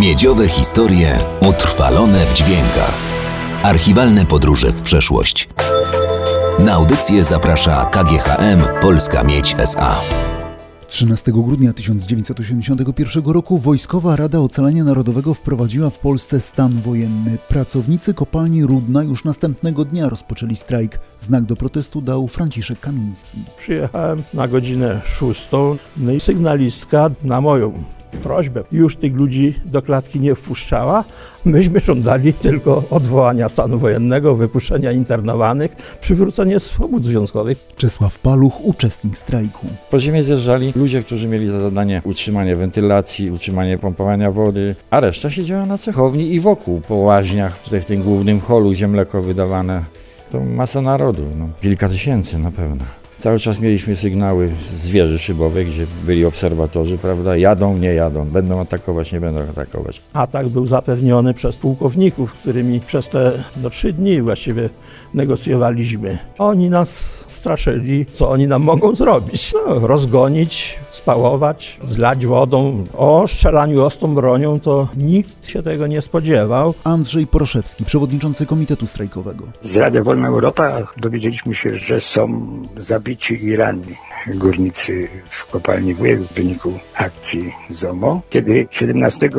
Miedziowe historie utrwalone w dźwiękach. Archiwalne podróże w przeszłość. Na audycję zaprasza KGHM Polska Miedź SA. 13 grudnia 1981 roku Wojskowa Rada Ocalenia Narodowego wprowadziła w Polsce stan wojenny. Pracownicy kopalni Rudna już następnego dnia rozpoczęli strajk. Znak do protestu dał Franciszek Kamiński. Przyjechałem na godzinę szóstą, no i sygnalistka na moją prośbę już tych ludzi do klatki nie wpuszczała. Myśmy żądali tylko odwołania stanu wojennego, wypuszczenia internowanych, przywrócenia swobód związkowych. Czesław Paluch, uczestnik strajku. Po ziemię zjeżdżali ludzie, którzy mieli za zadanie utrzymanie wentylacji, utrzymanie pompowania wody, a reszta siedziała na cechowni i wokół, po łaźniach, tutaj w tym głównym holu, gdzie mleko wydawane. To masa narodu, no, kilka tysięcy na pewno. Cały czas mieliśmy sygnały z wieży szybowej, gdzie byli obserwatorzy, prawda? Jadą, nie jadą, będą atakować, nie będą atakować. Atak był zapewniony przez pułkowników, z którymi przez te no, trzy dni właściwie negocjowaliśmy. Oni nas straszyli, co oni nam mogą zrobić. No, rozgonić, spałować, zlać wodą. O strzelaniu ostrą bronią to nikt się tego nie spodziewał. Andrzej Poroszewski, przewodniczący Komitetu Strajkowego. Z Rady Wolna Europa dowiedzieliśmy się, że są zabici i ranni górnicy w kopalni Wujek w wyniku akcji ZOMO. Kiedy 17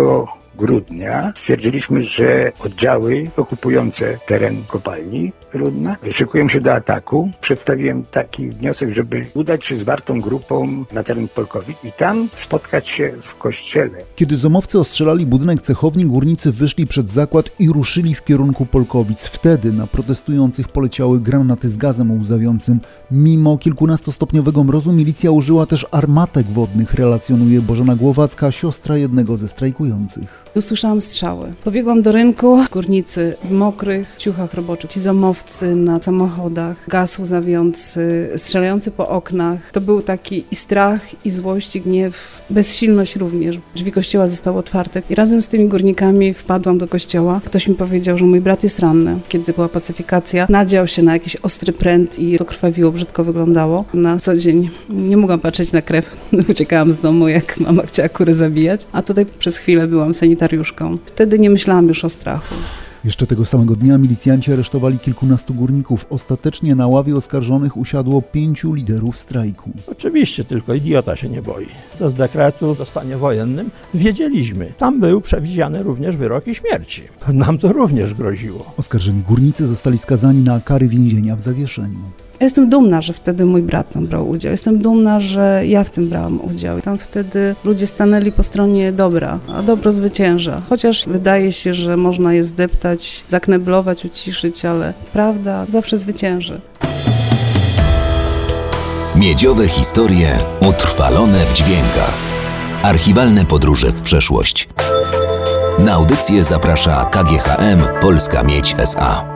grudnia stwierdziliśmy, że oddziały okupujące teren kopalni Rudna szykują się do ataku. Przedstawiłem taki wniosek, żeby udać się z wartą grupą na teren Polkowic i tam spotkać się w kościele. Kiedy zomowcy ostrzelali budynek cechowni, górnicy wyszli przed zakład i ruszyli w kierunku Polkowic. Wtedy na protestujących poleciały granaty z gazem łzawiącym. Mimo kilkunastostopniowego mrozu milicja użyła też armatek wodnych, relacjonuje Bożena Głowacka, siostra jednego ze strajkujących. Usłyszałam strzały. Pobiegłam do rynku, górnicy w mokrych ciuchach roboczych, ci zomowcy na samochodach, gaz łzawiący, strzelający po oknach. To był taki i strach, i złość, i gniew, bezsilność również. Drzwi kościoła zostały otwarte i razem z tymi górnikami wpadłam do kościoła. Ktoś mi powiedział, że mój brat jest ranny. Kiedy była pacyfikacja, nadział się na jakiś ostry pręt i to krwawiło, brzydko wyglądało. Na co dzień nie mogłam patrzeć na krew. Uciekałam z domu, jak mama chciała kury zabijać. A tutaj przez chwilę byłam sanitariuszką. Wtedy nie myślałam już o strachu. Jeszcze tego samego dnia milicjanci aresztowali kilkunastu górników. Ostatecznie na ławie oskarżonych usiadło pięciu liderów strajku. Oczywiście, tylko idiota się nie boi. Co z dekretu o stanie wojennym wiedzieliśmy. Tam był przewidziany również wyroki śmierci. Nam to również groziło. Oskarżeni górnicy zostali skazani na kary więzienia w zawieszeniu. Ja jestem dumna, że wtedy mój brat tam brał udział. Jestem dumna, że ja w tym brałam udział. I tam wtedy ludzie stanęli po stronie dobra, a dobro zwycięża. Chociaż wydaje się, że można je zdeptać, zakneblować, uciszyć, ale prawda zawsze zwycięży. Miedziowe historie utrwalone w dźwiękach. Archiwalne podróże w przeszłość. Na audycję zaprasza KGHM Polska Miedź SA.